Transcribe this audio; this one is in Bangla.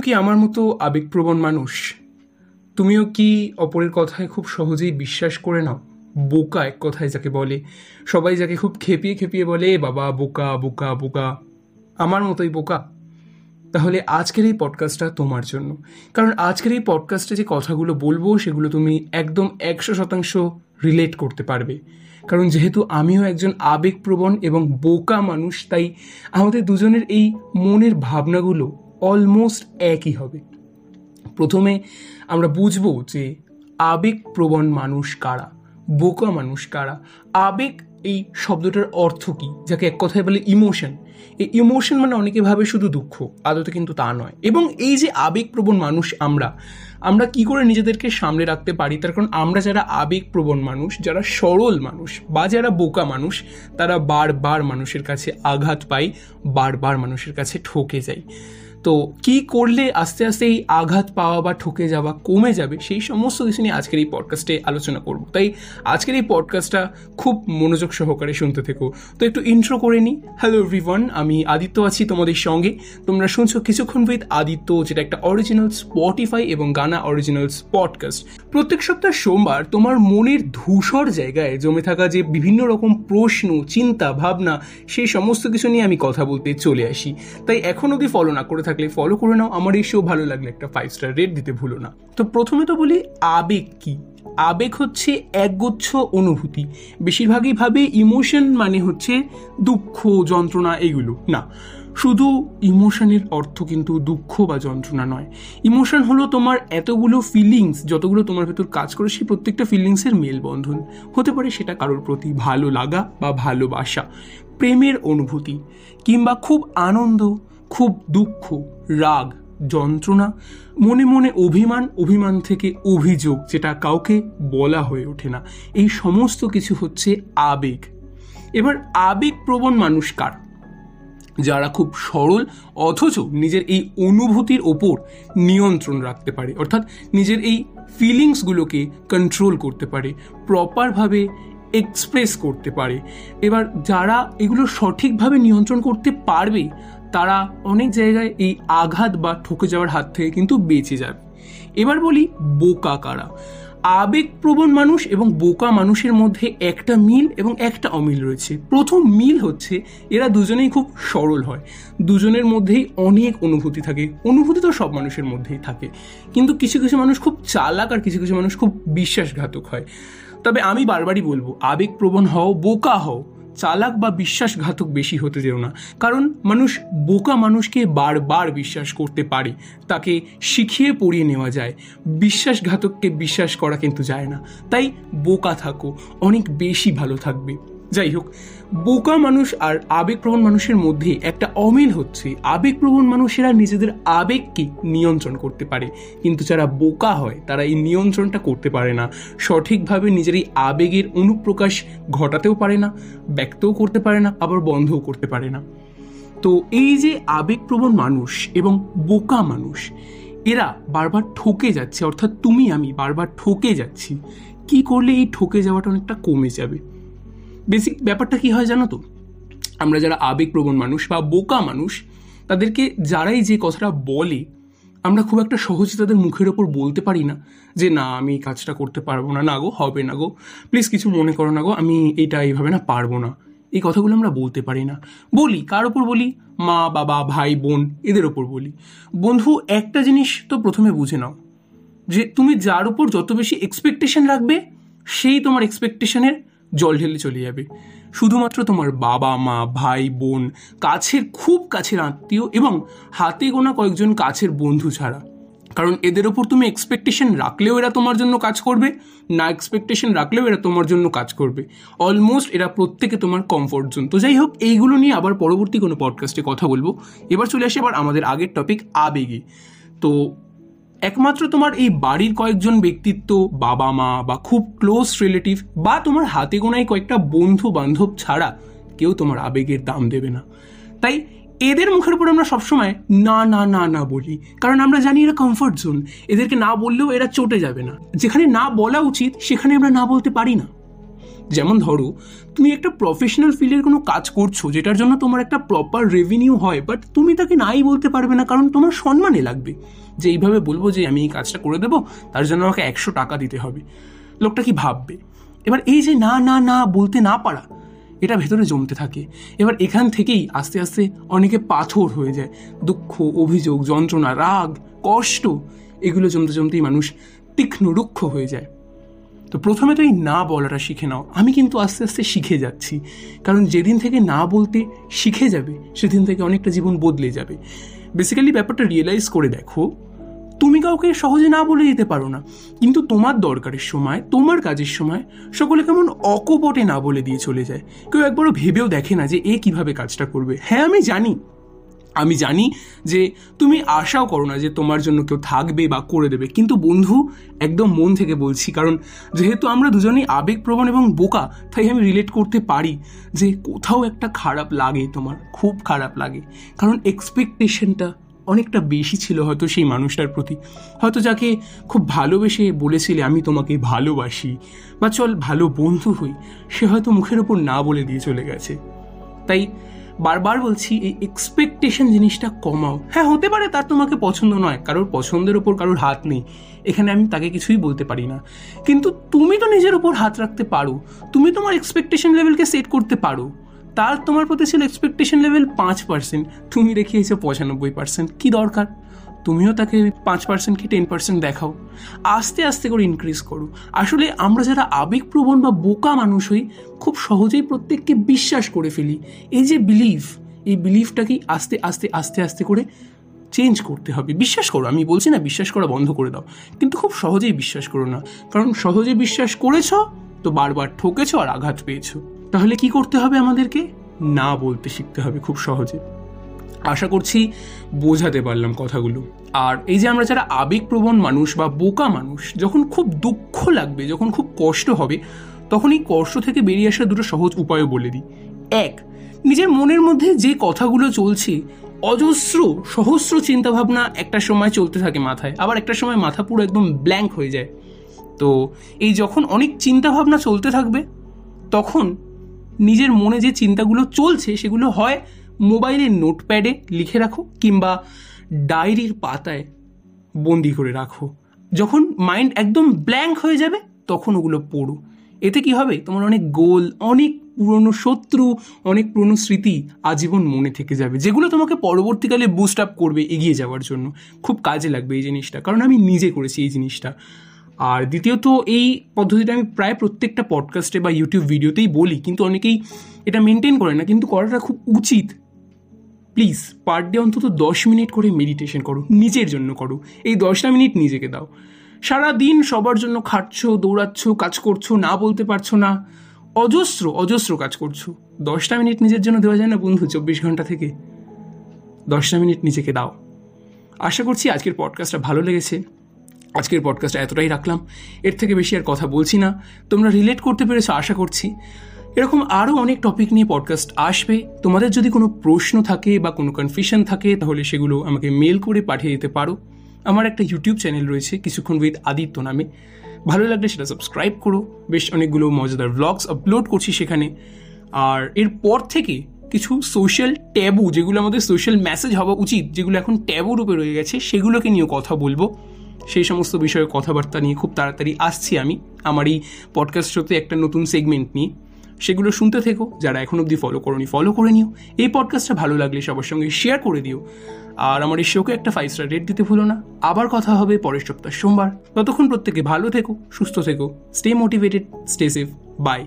তুমিও কি আমার মতো আবেগপ্রবণ মানুষ? তুমিও কি অপরের কথায় খুব সহজেই বিশ্বাস করে নাও? বোকা এক কথায় যাকে বলে। সবাই যাকে খুব খেপিয়ে খেপিয়ে বলে "এ বাবা, বোকা বোকা বোকা। আমার মতোই বোকা। তাহলে আজকের এই পডকাস্টটা তোমার জন্য। কারণ আজকের এই পডকাস্টে যে কথাগুলো বলব, সেগুলো তুমি একদম একশো শতাংশ রিলেট করতে পারবে। কারণ যেহেতু আমিও একজন আবেগপ্রবণ এবং বোকা মানুষ, তাই আমাদের দুজনের এই মনের ভাবনাগুলো অলমোস্ট একই হবে। প্রথমে আমরা বুঝব যে আবেগপ্রবণ মানুষ কারা, বোকা মানুষ কারা। আবেগ এই শব্দটার অর্থ কী, যাকে এক কথায় বলে ইমোশন এই ইমোশন মানে অনেকে ভাবে শুধু দুঃখ, আদতে কিন্তু তা নয়। এবং এই যে আবেগপ্রবণ মানুষ আমরা আমরা কি করে নিজেদেরকে সামলে রাখতে পারি? তার কারণ আমরা যারা আবেগপ্রবণ মানুষ, যারা সরল মানুষ বা যারা বোকা মানুষ, তারা বারবার মানুষের কাছে আঘাত পাই, বারবার মানুষের কাছে ঠকে যায় তো কি করলে আস্তে আস্তে এই আঘাত পাওয়া বা ঠকে যাওয়া কমে যাবে, সেই সমস্ত কিছু নিয়ে আজকের এই পডকাস্টে আলোচনা করব। তাই আজকের এই পডকাস্টটা খুব মনোযোগ সহকারে শুনতে থেকো। তো একটু ইন্ট্রো করে নিই। হ্যালো এভরিওয়ান আমি আদিত্য আছি তোমাদের সঙ্গে। তোমরা শুনছো কিছুক্ষণ উইথ আদিত্য, যেটা একটা অরিজিনাল স্পটিফাই এবং গানা অরিজিনালস পডকাস্ট প্রত্যেক সপ্তাহ সোমবার তোমার মনের ধূসর জায়গায় জমে থাকা যে বিভিন্ন রকম প্রশ্ন, চিন্তা, ভাবনা, সেই সমস্ত কিছু নিয়ে আমি কথা বলতে চলে আসি। তাই এখন অবধি ফলো না করে থাকলে ফলো করে নাও। আমার এই শো ভালো লাগলে একটা ফাইভ স্টার রেট দিতে ভুলো না। তো প্রথমে তো বলি, আবেগ কি? আবেগ হচ্ছে একগুচ্ছ অনুভূতি। বেশিরভাগই ভাবে ইমোশন মানে হচ্ছে দুঃখ, যন্ত্রণা এগুলো। না, শুধু ইমোশনের অর্থ কিন্তু দুঃখ বা যন্ত্রণা নয়। ইমোশন হলো তোমার এতগুলো ফিলিংস যতগুলো তোমার ভেতর কাজ করে, সেই প্রত্যেকটা ফিলিংসের মেলবন্ধন। হতে পারে সেটা কারোর প্রতি ভালো লাগা বা ভালোবাসা, প্রেমের অনুভূতি, কিংবা খুব আনন্দ খুব দুঃখ, রাগ, যন্ত্রণা, মনে মনে অভিমান অভিমান থেকে অভিযোগ যেটা কাউকে বলা হয়ে ওঠে না। এই সমস্ত কিছু হচ্ছে আবেগ। এবার আবেগপ্রবণ মানুষ কার? যারা খুব সরল, অথচ নিজের এই অনুভূতির ওপর নিয়ন্ত্রণ রাখতে পারে, অর্থাৎ নিজের এই ফিলিংসগুলোকে কন্ট্রোল করতে পারে প্রপারভাবে এক্সপ্রেস করতে পারে। এবার যারা এগুলো সঠিকভাবে নিয়ন্ত্রণ করতে পারবে তারা অনেক জায়গায় এই আঘাত বা ঠকে যাওয়ার হাত থেকে কিন্তু বেঁচে যাবে। এবার বলি, বোকা কারা? আবেগপ্রবণ মানুষ এবং বোকা মানুষের মধ্যে একটা মিল এবং একটা অমিল রয়েছে। প্রথম মিল হচ্ছে, এরা দুজনেই খুব সরল হয়। দুজনের মধ্যেই অনেক অনুভূতি থাকে। অনুভূতি তো সব মানুষের মধ্যেই থাকে। কিন্তু কিছু কিছু মানুষ খুব চালাক আর কিছু কিছু মানুষ খুব বিশ্বাসঘাতক হয়। তবে আমি বারবারই বলব, আবেগপ্রবণ হও, বোকা হও। চালাক বা বিশ্বাসঘাতক বেশি হতে যেও না। কারণ মানুষ বোকা মানুষকে বারবার বিশ্বাস করতে পারে, তাকে শিখিয়ে পড়িয়ে নেওয়া যায়। বিশ্বাসঘাতককে বিশ্বাস করা কিন্তু যায় না। তাই বোকা থাকো, অনেক বেশি ভালো থাকবে। যাই হোক বোকা মানুষ আর আবেগপ্রবণ মানুষের মধ্যে একটা অমিল হচ্ছে। আবেগপ্রবণ মানুষেরা নিজেদের আবেগকে নিয়ন্ত্রণ করতে পারে। কিন্তু যারা বোকা হয়, তারা এই নিয়ন্ত্রণটা করতে পারে না। সঠিকভাবে নিজের এই আবেগের অনুপ্রকাশ ঘটাতেও পারে না, ব্যক্তও করতে পারে না, আবার বন্ধও করতে পারে না। তো এই যে আবেগপ্রবণ মানুষ এবং বোকা মানুষ, এরা বারবার ঠকে যাচ্ছে, অর্থাৎ তুমি আমি বারবার ঠকে যাচ্ছি। কি করলে এই ঠকে যাওয়াটা অনেকটা কমে যাবে? বেসিক ব্যাপারটা কি হয় জানো তো? আমরা যারা আবেগপ্রবণ মানুষ বা বোকা মানুষ, তাদেরকে যারাই যে কথাটা বলে, আমরা খুব একটা সহজে তাদের মুখের ওপর বলতে পারি না যে, না, আমি এই কাজটা করতে পারব না। না গো, হবে না গো। প্লিজ কিছু মনে করো না গো, আমি এটা এইভাবে না পারব না। এই কথাগুলো আমরা বলতে পারি না। বলি, কার ওপর বলি? মা, বাবা, ভাই, বোন, এদের ওপর বলি। বন্ধু, একটা জিনিস তো প্রথমে বুঝে নাও, যে তুমি যার উপর যত বেশি এক্সপেকটেশন রাখবে, সেই তোমার এক্সপেকটেশনের জল ঢেলে চলে যাবে। শুধুমাত্র তোমার বাবা, মা, ভাই, বোন, কাছের, খুব কাছের আত্মীয় এবং হাতে গোনা কয়েকজন কাছের বন্ধু ছাড়া। কারণ এদের ওপর তুমি এক্সপেকটেশন রাখলেও এরা তোমার জন্য কাজ করবে, না এক্সপেকটেশন রাখলেও এরা তোমার জন্য কাজ করবে। অলমোস্ট এরা প্রত্যেকে তোমার কমফোর্ট জোন তো যাই হোক, এইগুলো নিয়ে আবার পরবর্তী কোনো পডকাস্টে কথা বলব। এবার চলে আসে আবার আমাদের আগের টপিক আবেগে। তো একমাত্র তোমার এই বাড়ির কয়েকজন ব্যক্তিত্ব বাবা মা বা খুব ক্লোজ রিলেটিভ বা তোমার হাতে গোনায় কয়েকটা বন্ধু বান্ধব ছাড়া কেউ তোমার আবেগের দাম দেবে না। তাই এদের মুখের উপর আমরা সবসময় না না না না বলি। কারণ আমরা জানি এরা কমফর্ট জোন এদেরকে না বললেও এরা চটে যাবে না। যেখানে না বলা উচিত, সেখানে আমরা না বলতে পারি না। যেমন ধরো, তুমি একটা প্রফেশনাল ফিল্ডের কোনো কাজ করছ, যেটার জন্য তোমার একটা প্রপার রেভিনিউ হয় বাট তুমি তাকে নাই বলতে পারবে না, কারণ তোমার সম্মানে লাগবে। যে এইভাবে বলব যে আমি এই কাজটা করে দেবো, তার জন্য আমাকে একশো টাকা দিতে হবে। লোকটা কি ভাববে? এবার এই যে না না না বলতে না পারা, এটা ভেতরে জমতে থাকে। এবার এখান থেকেই আস্তে আস্তে অনেকে পাথর হয়ে যায়। দুঃখ, অভিযোগ, যন্ত্রণা, রাগ, কষ্ট, এগুলো জমতে, জমতেই মানুষ তীক্ষ্ণ রুক্ষ হয়ে যায়। তো প্রথমে তো এই না বলাটা শিখে নাও। আমি কিন্তু আস্তে আস্তে শিখে যাচ্ছি। কারণ যেদিন থেকে না বলতে শিখে যাবে, সেদিন থেকে অনেকটা জীবন বদলে যাবে। বেসিক্যালি ব্যাপারটা রিয়েলাইজ করে দেখো, তুমি কাউকে সহজে না বলে দিতে পারো না। কিন্তু তোমার দরকারের সময়, তোমার কাজের সময় সকলে কেমন অকপটে না বলে দিয়ে চলে যায়। কেউ একবারও ভেবেও দেখে না যে এ কীভাবে কাজটা করবে। হ্যাঁ আমি জানি। আমি জানি যে তুমি আশাও করো না যে তোমার জন্য কেউ থাকবে বা করে দেবে। কিন্তু বন্ধু, একদম মন থেকে বলছি, কারণ যেহেতু আমরা দুজনেই আবেগপ্রবণ এবং বোকা, তাই আমি রিলেট করতে পারি যে কোথাও একটা খারাপ লাগে তোমার, খুব খারাপ লাগে। কারণ এক্সপেকটেশনটা অনেকটা বেশি ছিল হয়তো সেই মানুষটার প্রতি। হয়তো যাকে খুব ভালোবেসে বলেছিলে, আমি তোমাকে ভালোবাসি বা চল ভালো বন্ধু হই, সে হয়তো মুখের ওপর না বলে দিয়ে চলে গেছে। তাই বারবার বলছি, এই এক্সপেকটেশন জিনিসটা কমাও। হ্যাঁ হতে পারে তার তোমাকে পছন্দ নয়, কারোর পছন্দের ওপর কারোর হাত নেই। এখানে আমি তাকে কিছুই বলতে পারি না। কিন্তু তুমি তো নিজের উপর হাত রাখতে পারো। তুমি তোমার এক্সপেকটেশন লেভেলকে সেট করতে পারো। তার তোমার প্রতি ছিল এক্সপেকটেশন লেভেল পাঁচ পার্সেন্ট তুমি দেখিয়েছো পঁচানব্বই পার্সেন্ট কী দরকার? তুমিও তাকে পাঁচ পার্সেন্ট কি টেন পার্সেন্ট দেখাও। আস্তে আস্তে করে ইনক্রিজ করো। আসলে আমরা যারা আবেগপ্রবণ বা বোকা মানুষ হই, খুব সহজেই প্রত্যেককে বিশ্বাস করে ফেলি। এই যে বিলিভ এই বিলিভটাকেই আস্তে আস্তে আস্তে আস্তে করে চেঞ্জ করতে হবে। বিশ্বাস করো, আমি বলছি না বিশ্বাস করা বন্ধ করে দাও। কিন্তু খুব সহজেই বিশ্বাস করো না। কারণ সহজে বিশ্বাস করেছ, তো বারবার ঠকেছ আর আঘাত পেয়েছ। তাহলে কি করতে হবে আমাদেরকে? না বলতে শিখতে হবে খুব সহজে। আশা করছি বোঝাতে পারলাম কথাগুলো। আর এই যে আমরা যারা আবেগপ্রবণ মানুষ বা বোকা মানুষ, যখন খুব দুঃখ লাগবে, যখন খুব কষ্ট হবে, তখন এই কষ্ট থেকে বেরিয়ে আসার দুটো সহজ উপায়ও বলে দিই। এক, নিজের মনের মধ্যে যে কথাগুলো চলছে, অজস্র, সহস্র চিন্তাভাবনা একটা সময় চলতে থাকে মাথায়, আবার একটা সময় মাথা পুরো একদম ব্ল্যাঙ্ক হয়ে যায়। তো এই যখন অনেক চিন্তাভাবনা চলতে থাকবে, তখন নিজের মনে যে চিন্তাগুলো চলছে, সেগুলো হয় মোবাইলের নোটপ্যাডে লিখে রাখো কিংবা ডায়েরির পাতায় বন্দি করে রাখো। যখন মাইন্ড একদম ব্ল্যাঙ্ক হয়ে যাবে, তখন ওগুলো পড়ো। এতে কি হবে? তোমার অনেক গোল, অনেক পুরনো শত্রু, অনেক পুরনো স্মৃতি আজীবন মনে থেকে যাবে। যেগুলো তোমাকে পরবর্তীকালে বুস্ট আপ করবে এগিয়ে যাওয়ার জন্য। খুব কাজে লাগবে এই জিনিসটা, কারণ আমি নিজে করেছি এই জিনিসটা। আর দ্বিতীয়ত, এই পদ্ধতিটা আমি প্রায় প্রত্যেকটা পডকাস্টে বা ইউটিউব ভিডিওতেই বলি, কিন্তু অনেকেই এটা মেনটেন করে না। কিন্তু করাটা খুব উচিত। প্লিজ পার ডে অন্তত দশ মিনিট করে মেডিটেশন করো, নিজের জন্য করো। এই দশটা মিনিট নিজেকে দাও। সারা দিন সবার জন্য খাটছো দৌড়াচ্ছ, কাজ করছ, না বলতে পারছ না, অজস্র অজস্র কাজ করছ। দশটা মিনিট নিজের জন্য দেওয়া যায় না বন্ধু, চব্বিশ ঘণ্টা থেকে। দশটা মিনিট নিজেকে দাও। আশা করছি আজকের পডকাস্টটা ভালো লেগেছে। আজকের পডকাস্টটা এতটাই রাখলাম। এর থেকে বেশি আর কথা বলছি না। তোমরা রিলেট করতে পেরেছ, আশা করছি। এরকম আরও অনেক টপিক নিয়ে পডকাস্ট আসবে। তোমাদের যদি কোনো প্রশ্ন থাকে বা কোনো কনফিউশন থাকে, তাহলে সেগুলো আমাকে মেল করে পাঠিয়ে দিতে পারো। আমার একটা ইউটিউব চ্যানেল রয়েছে, কিছুক্ষণ উইথ আদিত্য নামে। ভালো লাগলে সেটা সাবস্ক্রাইব করো। বেশ অনেকগুলো মজাদার ব্লগস আপলোড করছি সেখানে। আর এরপর থেকে কিছু সোশ্যাল ট্যাবু যেগুলো আমাদের সোশ্যাল মেসেজ হওয়া উচিত, যেগুলো এখন ট্যাবু রূপে রয়ে গেছে, সেগুলোকে নিয়েও কথা বলব। সেই সমস্ত বিষয়ে কথাবার্তা নিয়ে খুব তাড়াতাড়ি আসছি আমি, আমার এই পডকাস্ট শোতে একটা নতুন সেগমেন্ট নিয়ে। সেগুলো শুনতে থেকো, যারা এখন অবধি ফলো করোনি ফলো করে নিও। এই পডকাস্টটা ভালো লাগলে সবার সঙ্গে শেয়ার করে দিও। আর আমার এই শোকে একটা ফাইভ স্টার রেট দিতে ভুলো না। আবার কথা হবে পরের সপ্তাহ সোমবার। ততক্ষণ প্রত্যেকে ভালো থেকো, সুস্থ থেকো stay motivated stay safe bye